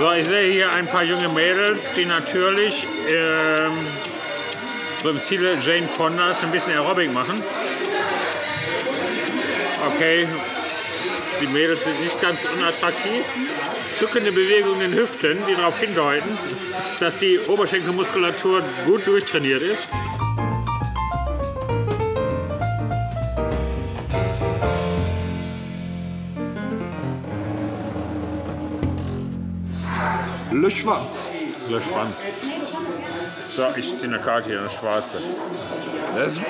So, ich sehe hier ein paar junge Mädels, die natürlich ähm, so im Stile Jane Fondas ein bisschen Aerobic machen. Okay, die Mädels sind nicht ganz unattraktiv. Zuckende Bewegungen in den Hüften, die darauf hindeuten, dass die Oberschenkelmuskulatur gut durchtrainiert ist. Le Schwanz. Der Schwanz. So, ich ziehe eine Karte hier, eine schwarze. Das,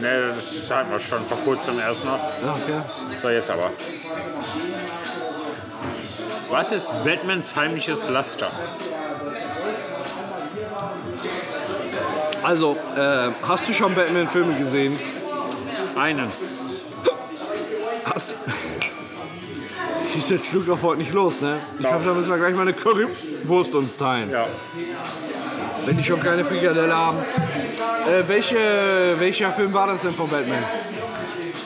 Ne, das hatten wir schon vor kurzem erst noch. okay. So, jetzt aber. Was ist Batmans heimliches Laster? Also, äh, hast du schon Batman-Filme gesehen? Einen. Hast Ich den Schluck auf heute nicht los, ne? Ich glaube, da müssen wir gleich mal eine Currywurst uns teilen. Ja. Wenn die schon keine Frikadelle haben. Äh, welche, welcher Film war das denn von Batman?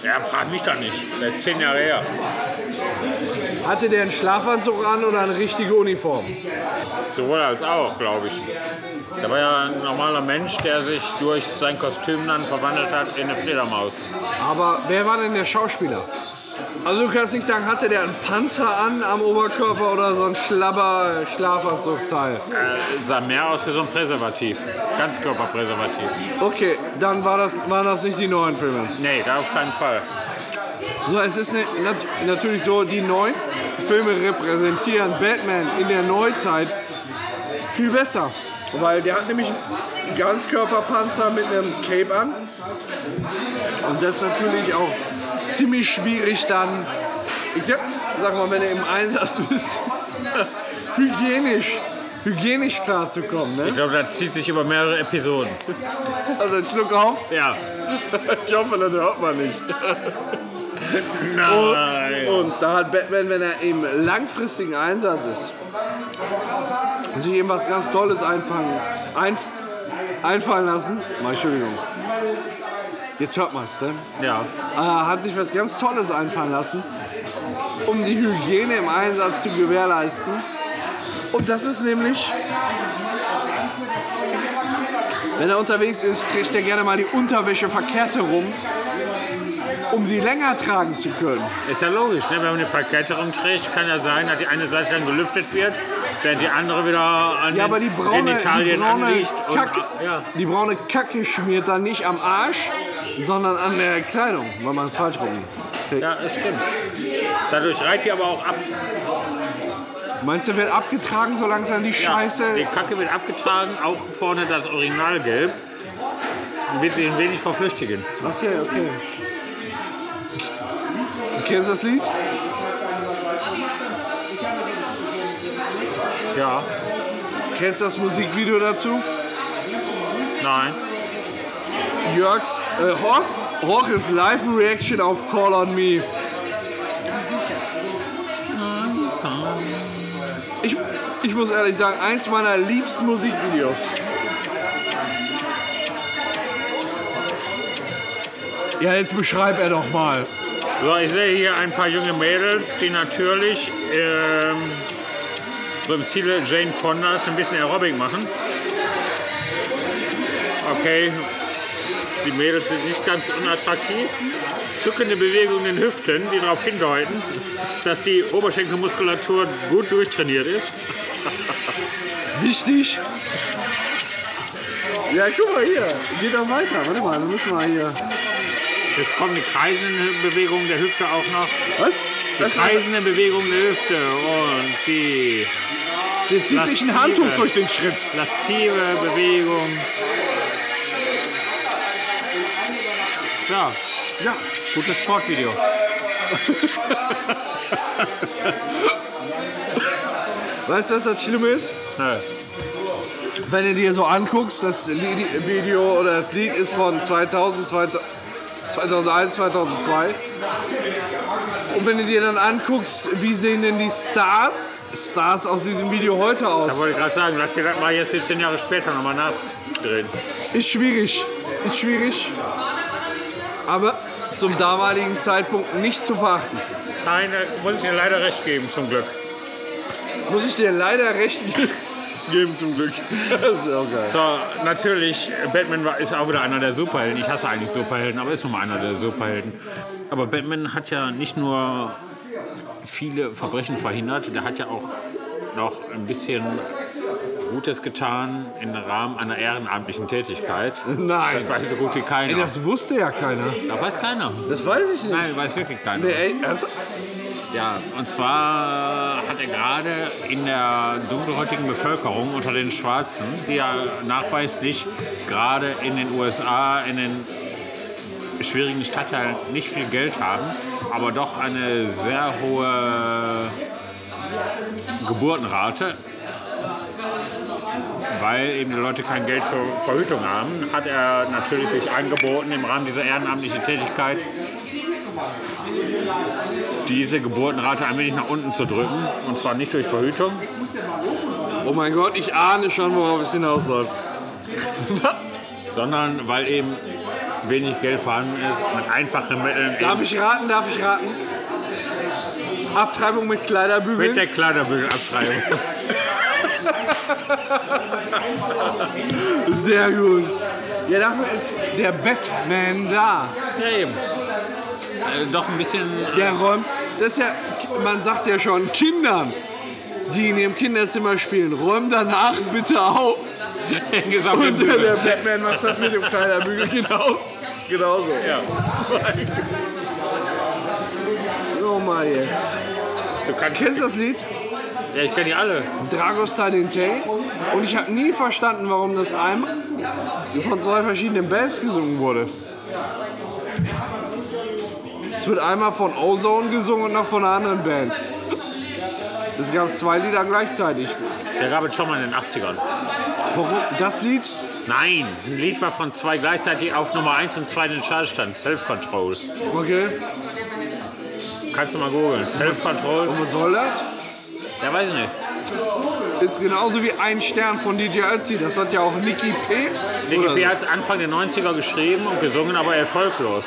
Ja, frag mich doch nicht. Das ist zehn Jahre her. Hatte der einen Schlafanzug an oder eine richtige Uniform? Sowohl als auch, glaube ich. Der war ja ein normaler Mensch, der sich durch sein Kostüm dann verwandelt hat in eine Fledermaus. Aber wer war denn der Schauspieler? Also du kannst nicht sagen, hatte der einen Panzer an am Oberkörper oder so ein schlabber Schlafanzugteil? Äh, sah mehr aus wie so ein Präservativ. Ganzkörperpräservativ. Okay, dann war das, waren das nicht die neuen Filme. Nee, da auf keinen Fall. So, es ist ne, nat natürlich so, die neuen Filme repräsentieren Batman in der Neuzeit viel besser. Weil der hat nämlich einen Ganzkörperpanzer mit einem Cape an. Und das natürlich auch ziemlich schwierig dann, ich sag, sag mal, wenn er im Einsatz ist, hygienisch, hygienisch klarzukommen. Ich Ne? glaube, das zieht sich über mehrere Episoden. Also einen Schluck auf. Ja. Ich hoffe, das hört man nicht. Nein. Und da hat Batman, wenn er im langfristigen Einsatz ist, sich eben was ganz Tolles einfangen, einf einfallen lassen. Mal, Entschuldigung. Jetzt hört man es, ne? Ja. Äh, hat sich was ganz Tolles einfallen lassen, um die Hygiene im Einsatz zu gewährleisten. Und das ist nämlich, wenn er unterwegs ist, trägt er gerne mal die Unterwäsche verkehrt herum, um sie länger tragen zu können. Ist ja logisch, ne? wenn man eine Verkette rumträgt, kann ja sein, dass die eine Seite dann gelüftet wird, während die andere wieder an Ja, aber die den braune, die Genitalien braune, anliegt. Und, Kacke, ja. die braune Kacke schmiert dann nicht am Arsch, sondern an der Kleidung, weil man es falsch rum. ja, das stimmt. Dadurch reibt die aber auch ab. Meinst du, wird abgetragen, so langsam die Scheiße? Die Kacke wird abgetragen, auch vorne das Originalgelb. Wird sie ein wenig verflüchtigen. Okay, okay. Kennst du das Lied? Ja, Kennst du das Musikvideo dazu? nein. Jörgs, äh, Hawk, Hawkes Live-Reaction auf Call on Me. Ich, ich muss ehrlich sagen, eins meiner liebsten Musikvideos. Ja, jetzt beschreib er doch mal. So, ich sehe hier ein paar junge Mädels, die natürlich ähm, so im Stile Jane Fondas ein bisschen Aerobic machen. Okay, die Mädels sind nicht ganz unattraktiv. Zuckende Bewegungen in den Hüften, die darauf hindeuten, dass die Oberschenkelmuskulatur gut durchtrainiert ist. Wichtig. Ja, guck mal hier. Geht doch weiter. Warte mal, dann müssen wir hier. Jetzt kommt die kreisende Bewegung der Hüfte auch noch. Was? Die Das kreisende Bewegung der Hüfte und die Jetzt zieht sich ein Handtuch durch den Schritt. lastive Bewegung. Ja, Ja. gutes Sportvideo. Weißt du, was das Schlimme ist? Nö. Wenn du dir so anguckst, das Video oder das Lied ist von 2000, 2001, 2002. Und wenn du dir dann anguckst, wie sehen denn die Star, Stars aus diesem Video heute Da aus? wollte ich gerade sagen, lass dir das mal jetzt 17 Jahre später nochmal nachdrehen. Ist schwierig. Ist schwierig. Aber zum damaligen Zeitpunkt nicht zu verachten. Nein, da muss ich dir leider recht geben, zum Glück. Muss ich dir leider recht geben zum Glück. Das ist auch geil. So, natürlich, Batman ist auch wieder einer der Superhelden. Ich hasse eigentlich Superhelden, aber ist nun mal einer der Superhelden. Aber Batman hat ja nicht nur viele Verbrechen verhindert, der hat ja auch noch ein bisschen Gutes getan im Rahmen einer ehrenamtlichen Tätigkeit. Nein. Das weiß so gut wie keiner. Ey, das wusste ja keiner. das weiß keiner. Das weiß ich nicht. Nein, weiß wirklich keiner. Nee, ey, also, Ja, und zwar hat er gerade in der dunkelhäutigen Bevölkerung unter den Schwarzen, die ja nachweislich gerade in den USA, in den schwierigen Stadtteilen nicht viel Geld haben, aber doch eine sehr hohe Geburtenrate, weil eben die Leute kein Geld für Verhütung haben, hat er natürlich sich angeboten, im Rahmen dieser ehrenamtlichen Tätigkeit diese Geburtenrate ein wenig nach unten zu drücken. Und zwar nicht durch Verhütung, oh mein Gott, ich ahne schon, worauf es hinausläuft. sondern weil eben wenig Geld vorhanden ist, mit einfachen Mitteln. Darf ich raten, darf ich raten? Abtreibung mit Kleiderbügeln? mit der Kleiderbügelabtreibung. Sehr gut. Ja, dafür ist der Batman da. ja, eben. Äh, doch ein bisschen. Der räumt, das ist ja, man sagt ja schon Kindern, die in ihrem Kinderzimmer spielen, räum danach bitte auf. Äh, gesagt, Und der, der Batman macht das mit dem Kleiderbügel genau, genauso. ja. Oh mal jetzt. Du kannst, Kennst das Lied? Ja, ich kenne die alle. Dragostar Dente. Und ich habe nie verstanden, warum das einmal von zwei verschiedenen Bands gesungen wurde. Es wird einmal von Ozone gesungen und noch von einer anderen Band. Es gab zwei Lieder gleichzeitig. Der gab es schon mal in den 80ern. Warum? Das Lied? Nein, ein Lied war von zwei gleichzeitig auf Nummer 1 und 2 in den Charts stand. Self-Control. Okay. Kannst du mal googeln. Self-Control. Und was soll das? Ja, weiß ich nicht. Ist genauso wie ein Stern von DJ Ötzi. Das hat ja auch Nicky P. Nicky P hat es Anfang der 90er geschrieben und gesungen, aber erfolglos.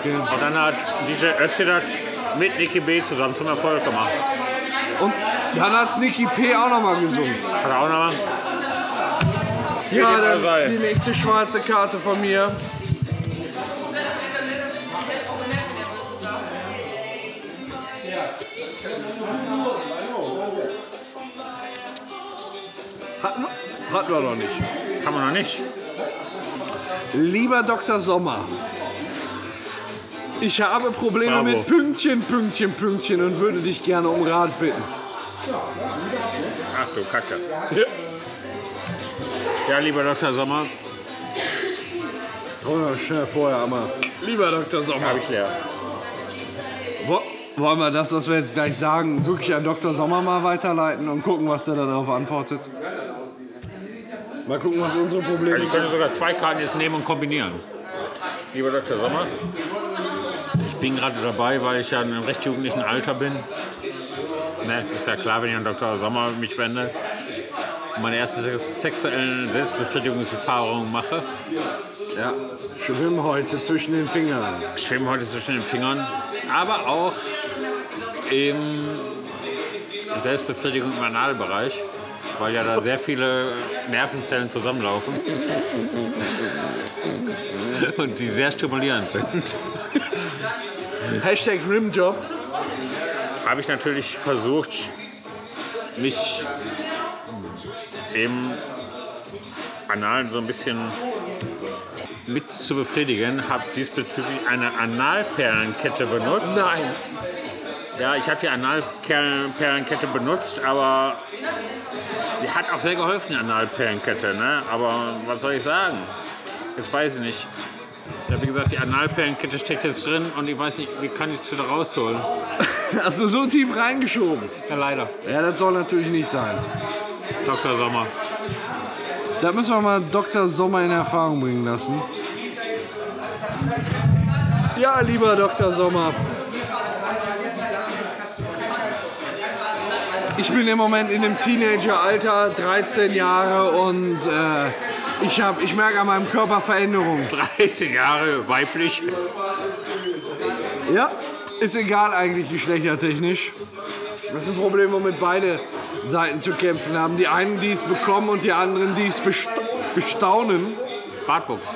Okay. Und dann hat DJ Ötzi das mit Nicky B zusammen zum Erfolg gemacht. Und dann hat Nicky P. auch nochmal gesungen. Hat er auch noch mal. Ja, dann die nächste schwarze Karte von mir. Hatten wir? Hatten wir noch nicht. Haben wir noch nicht. Lieber Dr. Sommer, ich habe Probleme Bravo. mit Pünktchen, Pünktchen, Pünktchen und würde dich gerne um Rat bitten. Ach du Kacke. Ja, lieber Dr. Sommer, Oh, schnell vorher einmal. Lieber Dr. Sommer. habe ich leer. Wo, wollen wir das, was wir jetzt gleich sagen, wirklich an Dr. Sommer mal weiterleiten und gucken, was der darauf antwortet? Mal gucken, was unsere Probleme Also ich könnte sogar zwei Karten jetzt nehmen und kombinieren. Lieber Dr. Sommer, ich bin gerade dabei, weil ich ja in einem recht jugendlichen Alter bin. Ne, ist ja klar, wenn ich an Dr. Sommer mich wende. und Meine erste sexuelle Selbstbefriedigungserfahrung mache. Ja, schwimmen heute zwischen den Fingern. Ich schwimme heute zwischen den Fingern, aber auch im Selbstbefriedigung im Analbereich, weil ja da sehr viele Nervenzellen zusammenlaufen und die sehr stimulierend sind. Hashtag Rimjob. Habe ich natürlich versucht, mich im Anal so ein bisschen mit zu befriedigen, habe diesbezüglich eine Analperlenkette benutzt. Nein. Ja, ich habe die Analperlenkette benutzt, aber die hat auch sehr geholfen, die Analperlenkette. Ne? Aber was soll ich sagen? Jetzt weiß ich nicht. Ja, wie gesagt, die Analperlenkette steckt jetzt drin und ich weiß nicht, wie kann ich es wieder rausholen? Hast du so tief reingeschoben? Ja, leider. Ja, das soll natürlich nicht sein. Dr. Sommer. Da müssen wir mal Dr. Sommer in Erfahrung bringen lassen. Ja, lieber Dr. Sommer. Ich bin im Moment in dem Teenageralter, 13 Jahre und äh, ich, hab, ich merke an meinem Körper Veränderungen. 13 Jahre weiblich. Ja, ist egal eigentlich geschlechtertechnisch. Das ist ein Problem, womit beide Seiten zu kämpfen haben. Die einen, die es bekommen und die anderen, die es besta bestaunen. Bartwuchs.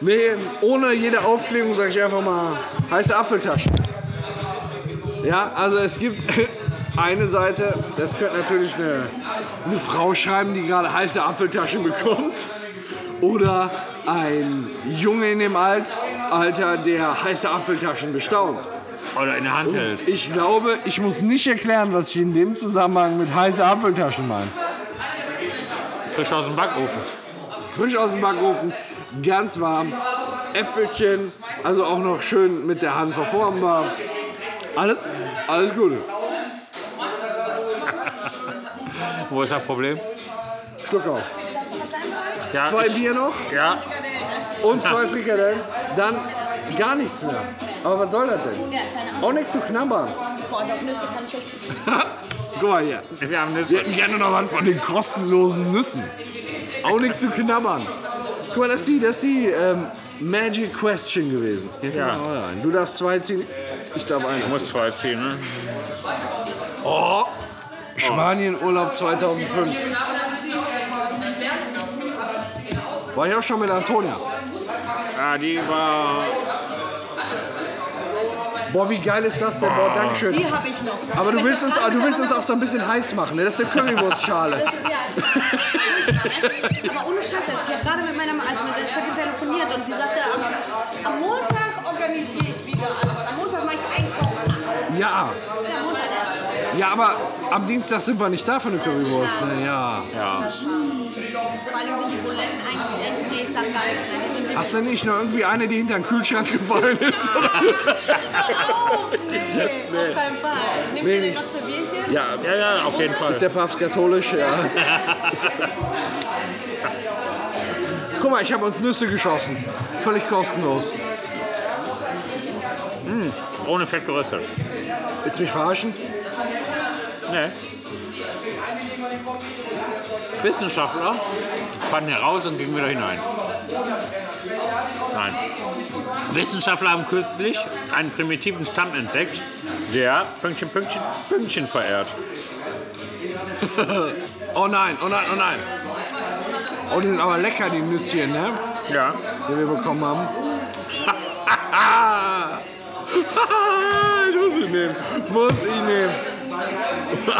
Nee, ohne jede Aufklärung sage ich einfach mal heiße Apfeltaschen. Ja, also es gibt eine Seite, das könnte natürlich eine, eine Frau schreiben, die gerade heiße Apfeltaschen bekommt. Oder ein Junge in dem Alt Alter, der heiße Apfeltaschen bestaunt. Oder in der Hand hält. Ich glaube, ich muss nicht erklären, was ich in dem Zusammenhang mit heiße Apfeltaschen meine. Frisch aus dem Backofen. Frisch aus dem Backofen, ganz warm, Äpfelchen, also auch noch schön mit der Hand verformbar. Alles, alles Gute. Wo ist das Problem? Schluck auf. Ja, Zwei ich, Bier noch ja, und zwei Frikadellen. Dann gar nichts mehr. Aber was soll das denn? Auch nichts zu knabbern. Boah, doch Nüsse kann ich euch Guck mal hier. wir haben. Wir hätten gerne noch was von den kostenlosen Nüssen. Auch nichts zu knabbern. Guck mal, das ist die, das ist die ähm, Magic Question gewesen. Hier Ja. ein. Du darfst zwei ziehen, ich darf Du einen. musst zwei ziehen, ne? Spanienurlaub 2005. War ich auch schon mit Antonia. Ja, die war. Boah, wie geil ist das denn? Boah, Dankeschön. Die habe ich noch. Aber du willst, uns, gerade du willst uns auch so ein bisschen heiß machen, ne? Das ist eine Currywurstschale. Das ist, ja, aber ohne Scheiß jetzt. Ich habe gerade mit meiner also mit der Chefin telefoniert und die sagte, am, am Montag organisiere ich wieder alles. Am Montag mache ich Einkauf. Ja, Ja, Montag erst. ja, aber am Dienstag sind wir nicht da für eine Currywurst. Ne? Ja. Ja. Vor allem sind die Buletten eigentlich echt, nee, ich sag gar nichts mehr. Die sind wirklich Hast du nicht noch irgendwie eine, die hinter den Kühlschrank gefallen ist? Oder? auf, nee, auf keinen Fall. Denn noch zwei Bierchen? Ja, Ja, ja, auf jeden Fall. ist der Papst katholisch? Ja. Guck mal, ich habe uns Nüsse geschossen. Völlig kostenlos. Ohne Fett geröstet. Willst du mich verarschen? Ne. Wissenschaftler fanden heraus und gingen wieder hinein. Nein. Wissenschaftler haben kürzlich einen primitiven Stamm entdeckt, der Pünktchen, Pünktchen, Pünktchen verehrt. Oh nein, oh nein, oh nein. Oh, die sind aber lecker, die Nüsschen, ne? Ja. Die wir bekommen haben. ich muss ihn nehmen. Muss ihn nehmen.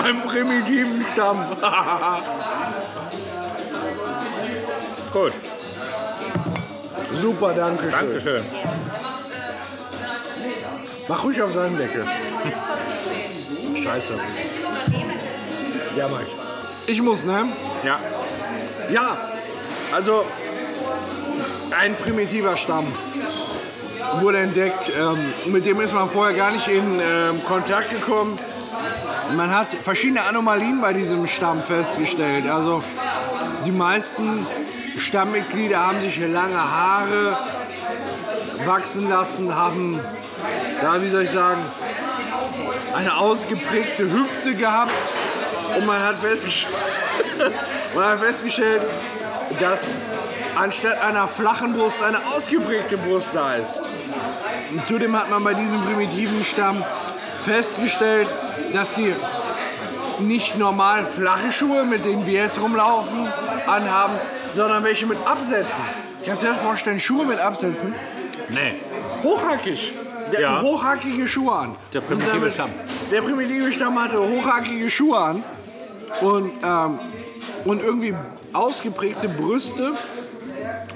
Einen primitiven Stamm. Gut. Super, danke schön. Dankeschön. Mach ruhig auf seinen Deckel. Scheiße. Ja, mach ich. Ich muss, ne? Ja. Ja, also ein primitiver Stamm wurde entdeckt. Ähm, mit dem ist man vorher gar nicht in ähm, Kontakt gekommen. Man hat verschiedene Anomalien bei diesem Stamm festgestellt. Also die meisten Stammmitglieder haben sich lange Haare wachsen lassen, haben, ja, wie soll ich sagen, eine ausgeprägte Hüfte gehabt. Und man hat festgestellt, man hat festgestellt, dass anstatt einer flachen Brust eine ausgeprägte Brust da ist. Und zudem hat man bei diesem primitiven Stamm festgestellt, dass sie nicht normal flache Schuhe, mit denen wir jetzt rumlaufen, anhaben, sondern welche mit Absätzen. Kannst du dir das vorstellen, Schuhe mit Absätzen? Nee. Hochhackig. Der Ja. hochhackige Schuhe an. Der primitive Stamm. Der primitive Stamm hatte hochhackige Schuhe an und, ähm, und irgendwie ausgeprägte Brüste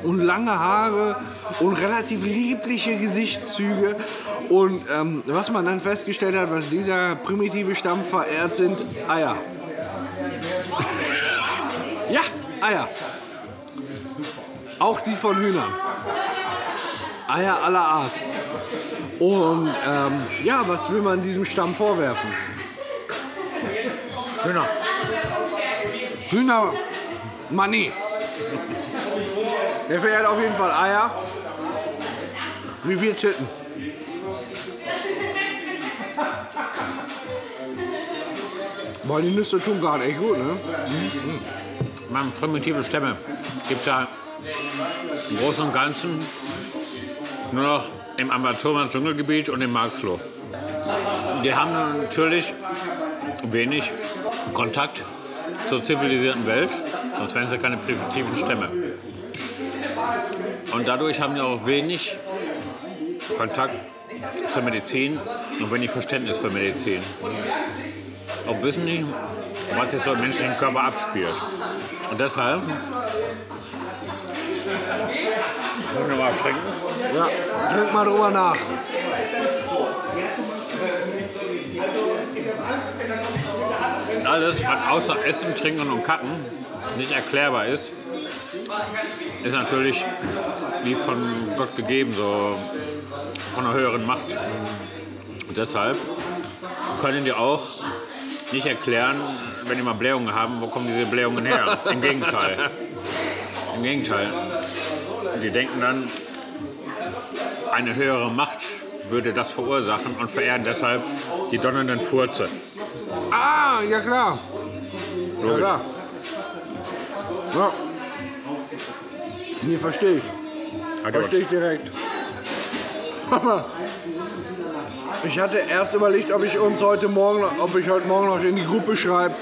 und lange Haare und relativ liebliche Gesichtszüge. Und ähm, was man dann festgestellt hat, was dieser primitive Stamm verehrt, sind Eier. ja, Eier. Auch die von Hühnern. Eier aller Art. Und ähm, ja, was will man diesem Stamm vorwerfen? Hühner. Hühner Manie. Der verehrt auf jeden Fall Eier. Wie viel Titten? Boah, die Nüsse tun gerade echt gut, ne? Man primitive Stämme gibt ja im Großen und Ganzen nur noch im Amazonas Dschungelgebiet und im Marxloh. Die haben natürlich wenig Kontakt zur zivilisierten Welt, sonst wären sie keine primitiven Stämme. Und dadurch haben die auch wenig Kontakt zur Medizin und wenig Verständnis für Medizin. Auch wissen die, was sich so im menschlichen Körper abspielt. Und deshalb. Muss ich noch mal trinken? Ja, denk mal drüber nach. Alles, was außer Essen, Trinken und Kacken nicht erklärbar ist, ist natürlich wie von Gott gegeben, so von einer höheren Macht. Und deshalb können die auch nicht erklären, wenn die mal Blähungen haben, wo kommen diese Blähungen her? Im Gegenteil. Im Gegenteil. Die denken dann, eine höhere Macht würde das verursachen und verehren deshalb die donnernden Furze. Ah, ja klar. Ja Logisch. klar. Ja. Nee, verstehe ich. Ja Verstehe ich direkt. Aber ich hatte erst überlegt, ob ich uns heute Morgen, ob ich heute Morgen noch in die Gruppe schreibe,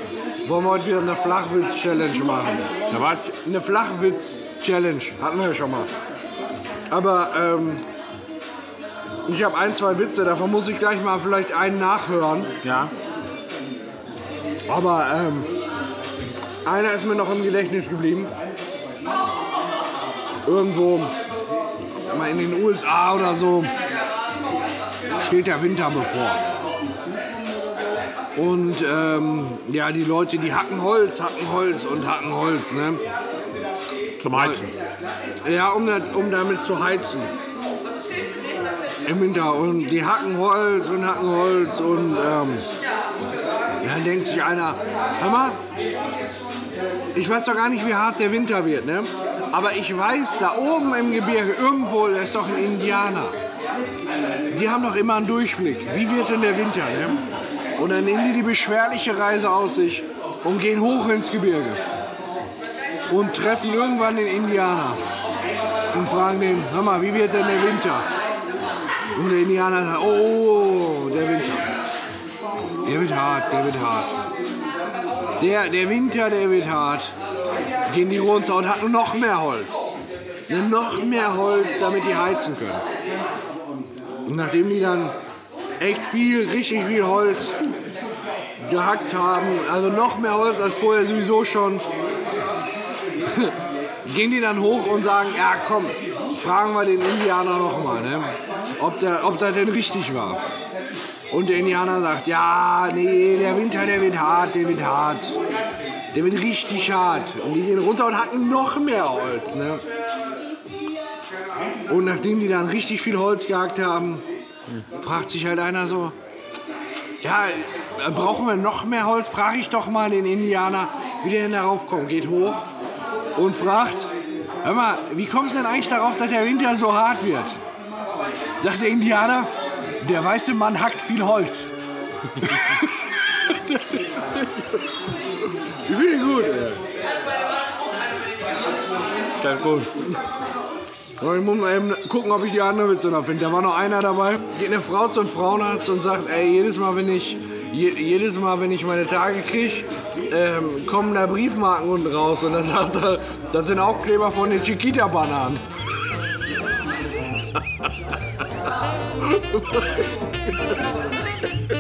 wollen wir heute wieder eine Flachwitz-Challenge machen. War Eine Flachwitz-Challenge hatten wir ja schon mal. Aber ähm, ich habe ein, zwei Witze, davon muss ich gleich mal vielleicht einen nachhören. ja, Aber ähm, einer ist mir noch im Gedächtnis geblieben. Irgendwo, sag mal in den USA oder so, steht der Winter bevor. Und ähm, ja, die Leute, die hacken Holz, hacken Holz und hacken Holz. Ne? zum Heizen. Ja, um, um damit zu heizen. Im Winter. Und die hacken Holz und hacken Holz und ähm, dann denkt sich einer, hör mal, ich weiß doch gar nicht, wie hart der Winter wird, ne? Aber ich weiß, da oben im Gebirge, irgendwo, da ist doch ein Indianer. Die haben doch immer einen Durchblick. Wie wird denn der Winter, ne? Und dann nehmen die die beschwerliche Reise aus sich und gehen hoch ins Gebirge und treffen irgendwann den Indianer und fragen den, hör mal, wie wird denn der Winter? Und der Indianer sagt, oh, der Winter. Der wird hart, der wird hart. Der, der Winter, der wird hart. Gehen die runter und hatten noch mehr Holz. Ne, Noch mehr Holz, damit die heizen können. Und nachdem die dann echt viel, richtig viel Holz gehackt haben, also noch mehr Holz als vorher sowieso schon, gehen die dann hoch und sagen, ja komm, fragen wir den Indianer nochmal, ne? Ob, der, ob das denn richtig war. Und der Indianer sagt, ja, nee, der Winter, der wird hart, der wird hart. Der wird richtig hart. Und die gehen runter und hacken noch mehr Holz. Ne? Und nachdem die dann richtig viel Holz gehackt haben, fragt sich halt einer so, ja, brauchen wir noch mehr Holz? Frage ich doch mal den Indianer, wie der denn darauf kommt. Geht hoch und fragt, hör mal, wie kommst du denn eigentlich darauf, dass der Winter so hart wird? Sagt der Indianer, der weiße Mann hackt viel Holz. ich finde ihn gut. Das gut. Aber ich muss mal eben gucken, ob ich die anderen Witze noch finde. Da war noch einer dabei. Geht eine Frau zum Frauenarzt und sagt, ey, jedes Mal, wenn ich, je, jedes Mal, wenn ich meine Tage kriege, ähm, kommen da Briefmarken unten raus. Und da sagt er, das sind Aufkleber von den Chiquita-Bananen. Ha ha ha ha!